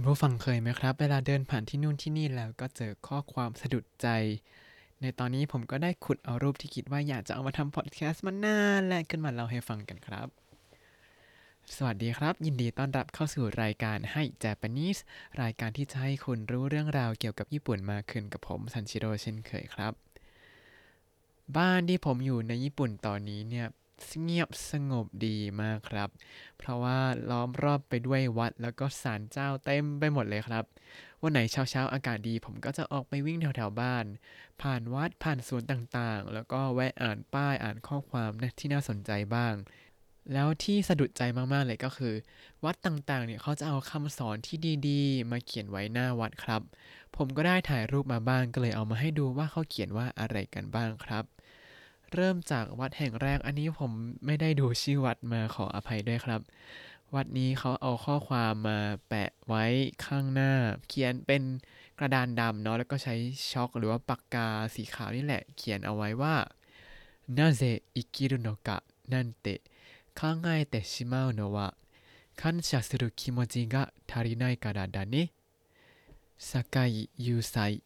คุณผู้ฟังเคยไหมครับ เวลาเดินผ่านที่นู่นที่นี่แล้วก็เจอข้อความสะดุดใจ ในตอนนี้ผมก็ได้ขุดเอารูปที่คิดว่าอยากจะเอามาทำพอดแคสต์มานานและขึ้นมาเล่าให้ฟังกันครับ สวัสดีครับ ยินดีต้อนรับเข้าสู่รายการให้ Japanese รายการที่จะให้คุณรู้เรื่องราวเกี่ยวกับญี่ปุ่นมากขึ้นกับผมซันชิโร่เช่นเคยครับ บ้านที่ผมอยู่ในญี่ปุ่นตอนนี้เนี่ย เงียบสงบดีมากครับ เพราะว่าล้อมรอบไปด้วยวัดแล้วก็ศาลเจ้าเต็มไปหมดเลยครับ วันไหนเช้าๆอากาศดี ผมก็จะออกไปวิ่งแถวๆบ้าน ผ่านวัดผ่านสวนต่างๆ แล้วก็แวะอ่านป้ายอ่านข้อความที่น่าสนใจบ้าง แล้วที่สะดุดใจมากๆเลยก็คือ วัดต่างๆเนี่ยเขาจะเอาคำสอนที่ดีๆ มาเขียนไว้หน้าวัดครับ ผมก็ได้ถ่ายรูปมาบ้างก็เลยเอามาให้ดูว่าเขาเขียนว่าอะไรกันบ้างครับ เริ่มจากวัดแห่งแรกอันนี้ผมไม่ได้ดูชื่อวัดมาขออภัยด้วยครับ วัดนี้เขาเอาข้อความมาแปะไว้ข้างหน้า เขียนเป็นกระดานดำเนาะแล้วก็ใช้ช็อกหรือว่าปากกาสีขาวนี่แหละ เขียนเอาไว้ว่าなぜ生きるのかなんて考えてしまうのは感謝する気持ちが足りないからだねสกายยูไซ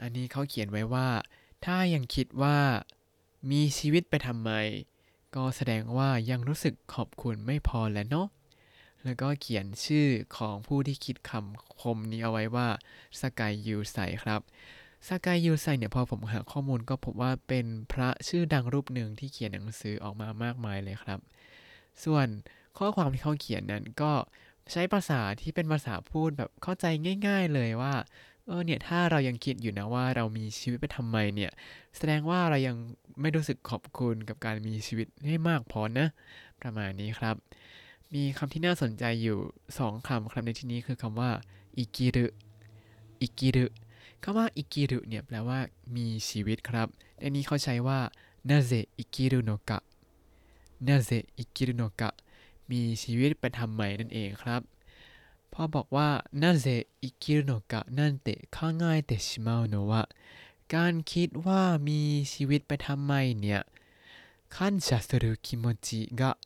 อันนี้เขาเขียนไว้ว่า ถ้ายังคิดว่า มีชีวิตไปทำไม ก็แสดงว่ายังรู้สึกขอบคุณไม่พอแล้วเนาะแล้วก็เขียนชื่อของผู้ที่คิดคำคมนี้เอาไว้ว่าสกายยูไซครับสกายยูไซเนี่ยพอผมหาข้อมูลก็พบว่าเป็นพระชื่อดังรูปหนึ่งที่เขียนหนังสือออกมามากมายเลยครับ ส่วนข้อความที่เขาเขียนนั้นก็ใช้ภาษาที่เป็นภาษาพูดแบบเข้าใจง่าย ๆเลยว่า เออเนี่ยถ้าเรายังคิดอยู่นะว่าเรามีชีวิตไปทำไมเนี่ย แสดงว่าเรายังไม่รู้สึกขอบคุณกับการมีชีวิตให้มากพอนะ ประมาณนี้ครับ มีคำที่น่าสนใจอยู่สองคำครับในที่นี้คือคำว่า生きる 生きる คำว่า 生きる เนี่ยแปลว่ามีชีวิตครับในนี้เขาใช้ว่าなぜ生きるのか なぜ生きるのかมีชีวิตไปทำไมนั่นเองครับ พอบอกว่านาเซอิกิรุโนกะนั่นเตะ考えてしまうのはการคิดว่ามีชีวิตไปทำไมเนี่ย感謝する気持ちが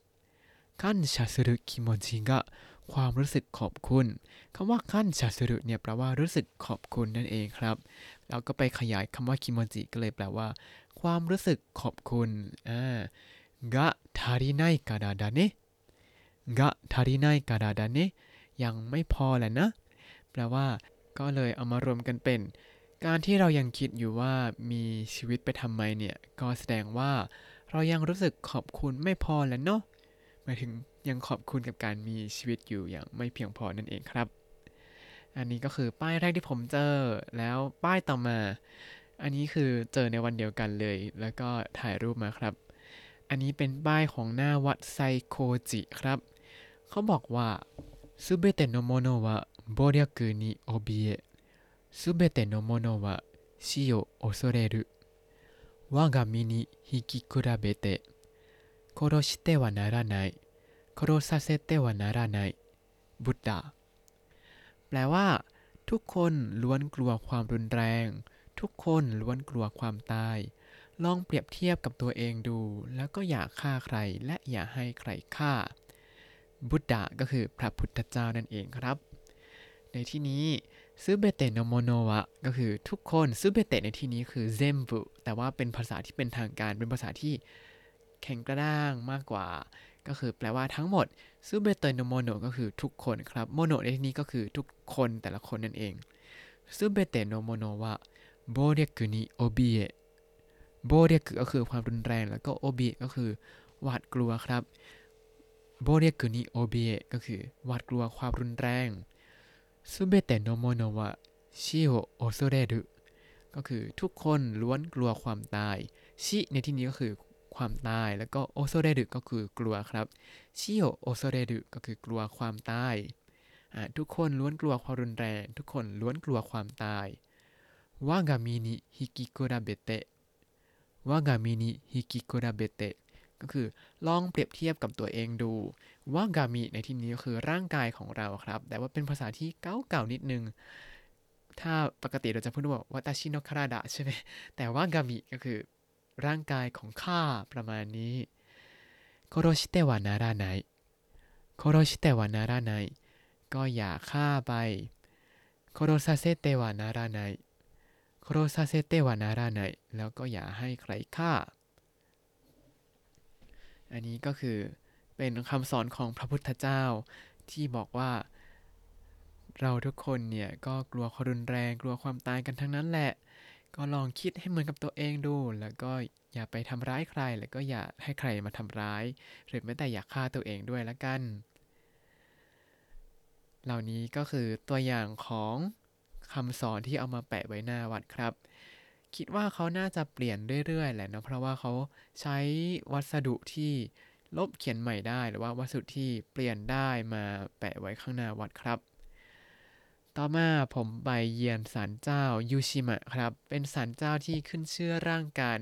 感謝する気持ちがความรู้สึกขอบคุณคำว่าคันชาสุรุเนี่ยแปลว่ารู้สึกขอบคุณนั่นเองครับ แล้วก็ไปขยายคำว่าคิโมจิก็เลยแปลว่า ความรู้สึกขอบคุณอ่ากะทาริไนกาดาดาเนะกะทาริไนกาดาดาเนะ ยังไม่พอแหละนะ แปลว่า ก็เลยเอามารวมกันเป็น การที่เรายังคิดอยู่ว่ามีชีวิตไปทำไมเนี่ย ก็แสดงว่า เรายังรู้สึกขอบคุณไม่พอแล้วเนาะหมายถึงยังขอบคุณกับการมีชีวิตอยู่อย่างไม่เพียงพอนั่นเองครับ อันนี้ก็คือป้ายแรกที่ผมเจอ แล้วป้ายต่อมา อันนี้คือเจอในวันเดียวกันเลย แล้วก็ถ่ายรูปมาครับ อันนี้เป็นป้ายของหน้าวัดไซโคจิครับ เขาบอกว่า すべてのものは暴力に怯えすべてのものは死を恐れる我が身に引き比べて殺してはならない殺させてはならないบุตดาแปลว่า ทุกคนล้วนกลัวความรุนแรง ทุกคนล้วนกลัวความตาย ลองเปรียบเทียบกับตัวเองดู แล้วก็อย่าฆ่าใครและอย่าให้ใครฆ่า บุตดาก็คือพระพุทธเจ้านั่นเองครับ ในที่นี้ซูเบเตโนโมโนวะก็คือทุกคนซูเบเตในที่นี้คือเซมบุแต่ว่าเป็นภาษาที่เป็นทางการเป็นภาษาที่แข็งกระด้างมากกว่า ก็คือแปลว่าทั้งหมดすべての者 ก็คือทุกคนครับ 者 ในที่นี้ก็คือทุกคนแต่ละคนนั่นเองすべての者は暴力に怯え 暴力 ก็คือความรุนแรงแล้วก็โอบิก็คือหวาดกลัวครับ 暴力に怯え ก็คือหวาดกลัวความรุนแรงすべての者は死を恐れるก็คือทุกคนล้วนกลัวความตาย 死 ในที่นี้ก็คือความตาย แล้วก็โอโซเรรุก็คือกลัวครับ 死を恐れる ก็คือกลัวความตาย ทุกคนล้วนกลัวความรุนแรง ทุกคนล้วนกลัวความตาย 我が身に引き比べて 我が身に引き比べて ก็คือลองเปรียบเทียบกับตัวเองดู ว่ากามิในที่นี้ก็คือร่างกายของเราครับ แต่ว่าเป็นภาษาที่เก่าๆนิดนึง ถ้าปกติเราจะพูดว่า私の体 ใช่ไหมแต่ว่ากามิก็คือ ร่างกายของข้าประมาณนี้殺してはならない 殺してはならない ก็อย่าฆ่าไป殺させてはならない 殺させてはならない แล้วก็อย่าให้ใครฆ่า อันนี้ก็คือเป็นคำสอนของพระพุทธเจ้าที่บอกว่า เราทุกคนเนี่ยก็กลัวความรุนแรงกลัวความตายกันทั้งนั้นแหละ ก็ลองคิดให้เหมือนกับตัวเองดู แล้วก็อย่าไปทำร้ายใคร แล้วก็อย่าให้ใครมาทำร้าย หรือแม้แต่อย่าฆ่าตัวเองด้วยละกัน เหล่านี้ก็คือตัวอย่างของคำสอนที่เอามาแปะไว้หน้าวัดครับ คิดว่าเขาน่าจะเปลี่ยนเรื่อยๆแหละเนาะเพราะว่าเขาใช้วัสดุที่ลบเขียนใหม่ได้หรือว่าวัสดุที่เปลี่ยนได้มาแปะไว้ข้างหน้าวัดครับ ต่อมาผมไปเยือนศาลเจ้ายูชิมะครับ เป็นศาลเจ้าที่ขึ้นเชื่อร่างการ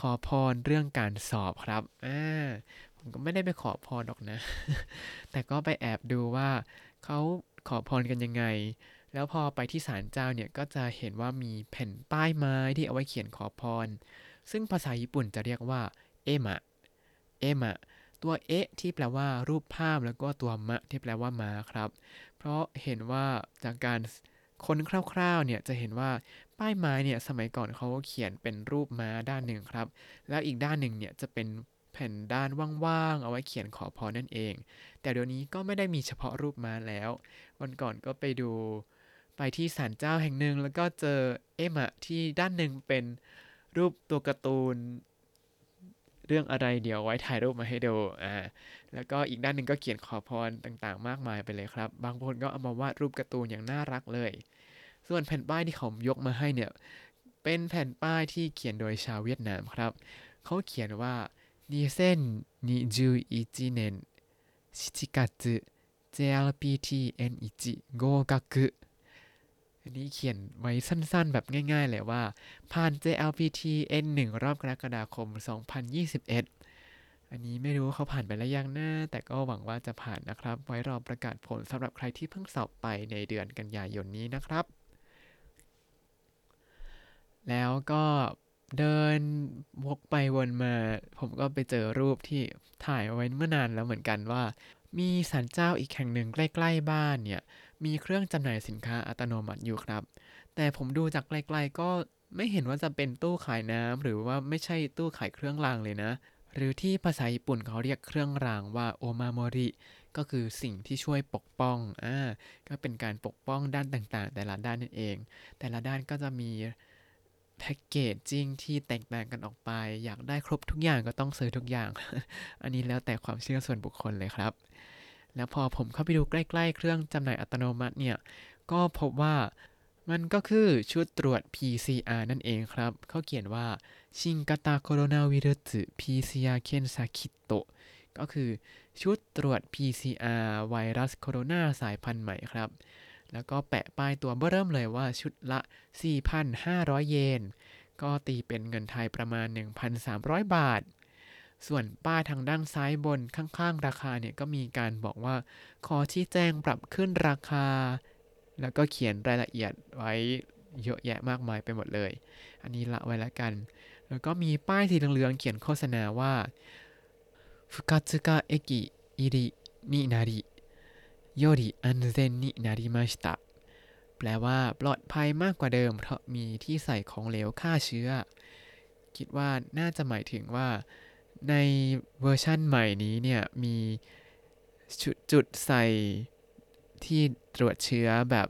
ขอพรเรื่องการสอบครับอ่าผมก็ไม่ได้ไปขอพรหรอกนะ แต่ก็ไปแอบดูว่าเขาขอพรกันยังไง แล้วพอไปที่ศาลเจ้าเนี่ยก็จะเห็นว่ามีแผ่นป้ายไม้ที่เอาไว้เขียนขอพร ซึ่งภาษาญี่ปุ่นจะเรียกว่าเอมะ เอมะ ตัวเอะที่แปลว่ารูปภาพแล้วก็ตัวมะที่แปลว่ามาครับ เพราะเห็นว่าจากการค้นคร่าวๆเนี่ยจะเห็นว่าป้ายไม้เนี่ยสมัยก่อนเขาเขียนเป็นรูปม้าด้านหนึ่งครับ แล้วอีกด้านหนึ่งเนี่ยจะเป็นแผ่นด้านว่างๆ เอาไว้เขียนขอพรนั่นเอง แต่เดี๋ยวนี้ก็ไม่ได้มีเฉพาะรูปม้าแล้ว วันก่อนก็ไปดู ไปที่ศาลเจ้าแห่งหนึ่งแล้วก็เจอเอมะที่ด้านหนึ่งเป็นรูปตัวการ์ตูน เรื่องอะไรเดี๋ยวไว้ถ่ายรูปมาให้ดูอ่าแล้วก็อีกด้านหนึ่งก็เขียนขอพรต่างๆ มากมายไปเลยครับ บางคนก็เอามาวาดรูปการ์ตูนอย่างน่ารักเลย ส่วนแผ่นป้ายที่เขายกมาให้เนี่ยเป็นแผ่นป้ายที่เขียนโดยชาวเวียดนามครับ เขาเขียนว่านีเซนนิจูอิจิเนนชิจิกัตเจ JLPT N1 合格 อันนี้เขียนไว้สั้นๆ แบบง่ายๆ เลยว่า ผ่าน JLPT N1 รอบกรกฎาคม 2021 อันนี้ไม่รู้เขาผ่านไปแล้วยังนะแต่ก็หวังว่าจะผ่านนะครับ ไว้รอประกาศผลสำหรับใครที่เพิ่งสอบไปในเดือนกันยายนนี้นะครับ แล้วก็เดินวกไปวนมา ผมก็ไปเจอรูปที่ถ่ายเอาไว้เมื่อนานแล้วเหมือนกันว่า มีศาลเจ้าอีกแห่งหนึ่งใกล้ ๆ บ้านเนี่ย มีเครื่องจำหน่ายสินค้าอัตโนมัติอยู่ครับ แต่ผมดูจากไกลๆก็ไม่เห็นว่าจะเป็นตู้ขายน้ำหรือว่าไม่ใช่ตู้ขายเครื่องรางเลยนะ หรือที่ภาษาญี่ปุ่นเขาเรียกเครื่องรางว่าโอมาโมริก็คือสิ่งที่ช่วยปกป้องอ่าก็เป็นการปกป้องด้านต่างๆ แต่ละด้านนั่นเอง แต่ละด้านก็จะมีแพ็กเกจจิ้งที่แตกต่างกันออกไป อยากได้ครบทุกอย่างก็ต้องซื้อทุกอย่าง อันนี้แล้วแต่ความเชื่อส่วนบุคคลเลยครับ แล้วพอผมเข้าไปดูใกล้ๆ เครื่องจำหน่ายอัตโนมัติเนี่ย ก็พบว่ามันก็คือชุดตรวจ PCR นั่นเองครับ เขาเขียนว่าชินกาตาโคโรนาวิรุส PCR เคนซาคิโตก็คือชุดตรวจ PCR ไวรัสโคโรนาสายพันธุ์ใหม่ครับ แล้วก็แปะป้ายตัวเบื้อเริ่มเลยว่าชุดละ 4,500 เยน ก็ตีเป็นเงินไทยประมาณ 1,300 บาท ส่วนป้ายทางด้านซ้ายบนข้างๆ ราคาเนี่ยก็มีการบอกว่า ขอชี้แจงปรับขึ้นราคา แล้วก็เขียนรายละเอียดไว้เยอะแยะมากมายไปหมดเลย อันนี้ละไว้แล้วกัน แล้วก็มีป้ายสีเหลืองๆเขียนโฆษณาว่าฟุก a สึกะเอกิอิรินินาริより安全になりましたแปลว่าปลอดภัยมากกว่าเดิม เพราะมีที่ใส่ของเหลวฆ่าเชื้อ คิดว่าน่าจะหมายถึงว่า ในเวอร์ชั่นใหม่นี้เนี่ย มีจุดจุดใส่ที่ตรวจเชื้อแบบ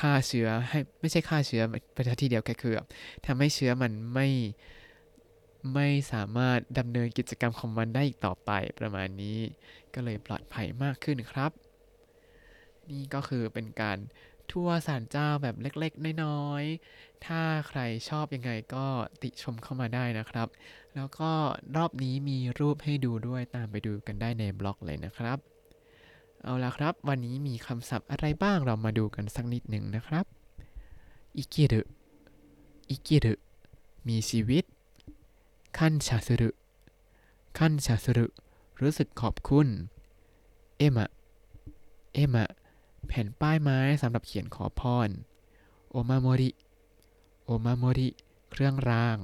ฆ่าเชื้อให้ไม่ใช่ฆ่าเชื้อไปที่เดียวแค่คือทำให้เชื้อมันไม่ไม่สามารถดำเนินกิจกรรมของมันได้อีกต่อไปประมาณนี้ ก็เลยปลอดภัยมากขึ้นครับ นี่ก็คือเป็นการ ทั่วสารเจ้าแบบเล็กๆ น้อยๆ ถ้าใครชอบยังไงก็ติชมเข้ามาได้นะครับ แล้วก็รอบนี้มีรูปให้ดูด้วยตามไปดูกันได้ในบล็อกเลยนะครับ เอาละครับ วันนี้มีคำศัพท์อะไรบ้างเรามาดูกันสักนิดหนึ่งนะครับอิกิรุอิกิรุมีชีวิต感謝する 感謝するรู้สึกขอบคุณ 絵馬 絵馬 แผ่นป้ายไม้สำหรับเขียนขอพร お守り お守り เครื่องราง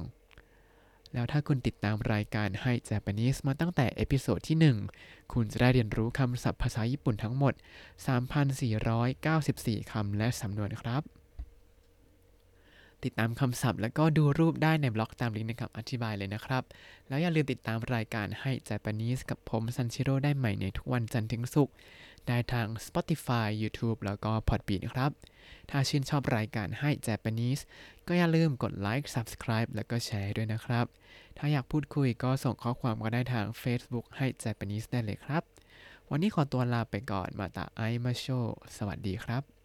แล้วถ้าคุณติดตามรายการให้ Japanese มาตั้งแต่ episode ที่ 1 คุณจะได้เรียนรู้คำศัพท์ภาษาญี่ปุ่นทั้งหมด 3,494 คำและสำนวนครับ ติดตามคำศัพท์แล้วก็ดูรูปได้ในบล็อกตามลิงก์ในคำอธิบายเลยนะครับ แล้วอย่าลืมติดตามรายการให้ Japanese กับผมซันชิโร่ได้ใหม่ในทุกวันจันทร์ถึงศุกร์ ได้ทาง Spotify YouTube แล้วก็ Podbean ครับ ถ้าชื่นชอบรายการให้ Japanese ก็อย่าลืมกดไลค์ Subscribe แล้วก็แชร์ด้วยนะครับ ถ้าอยากพูดคุยก็ส่งข้อความก็ได้ทาง Facebook ให้ Japanese ได้เลยครับ วันนี้ขอตัวลาไปก่อนมาตาไอมาโช สวัสดีครับ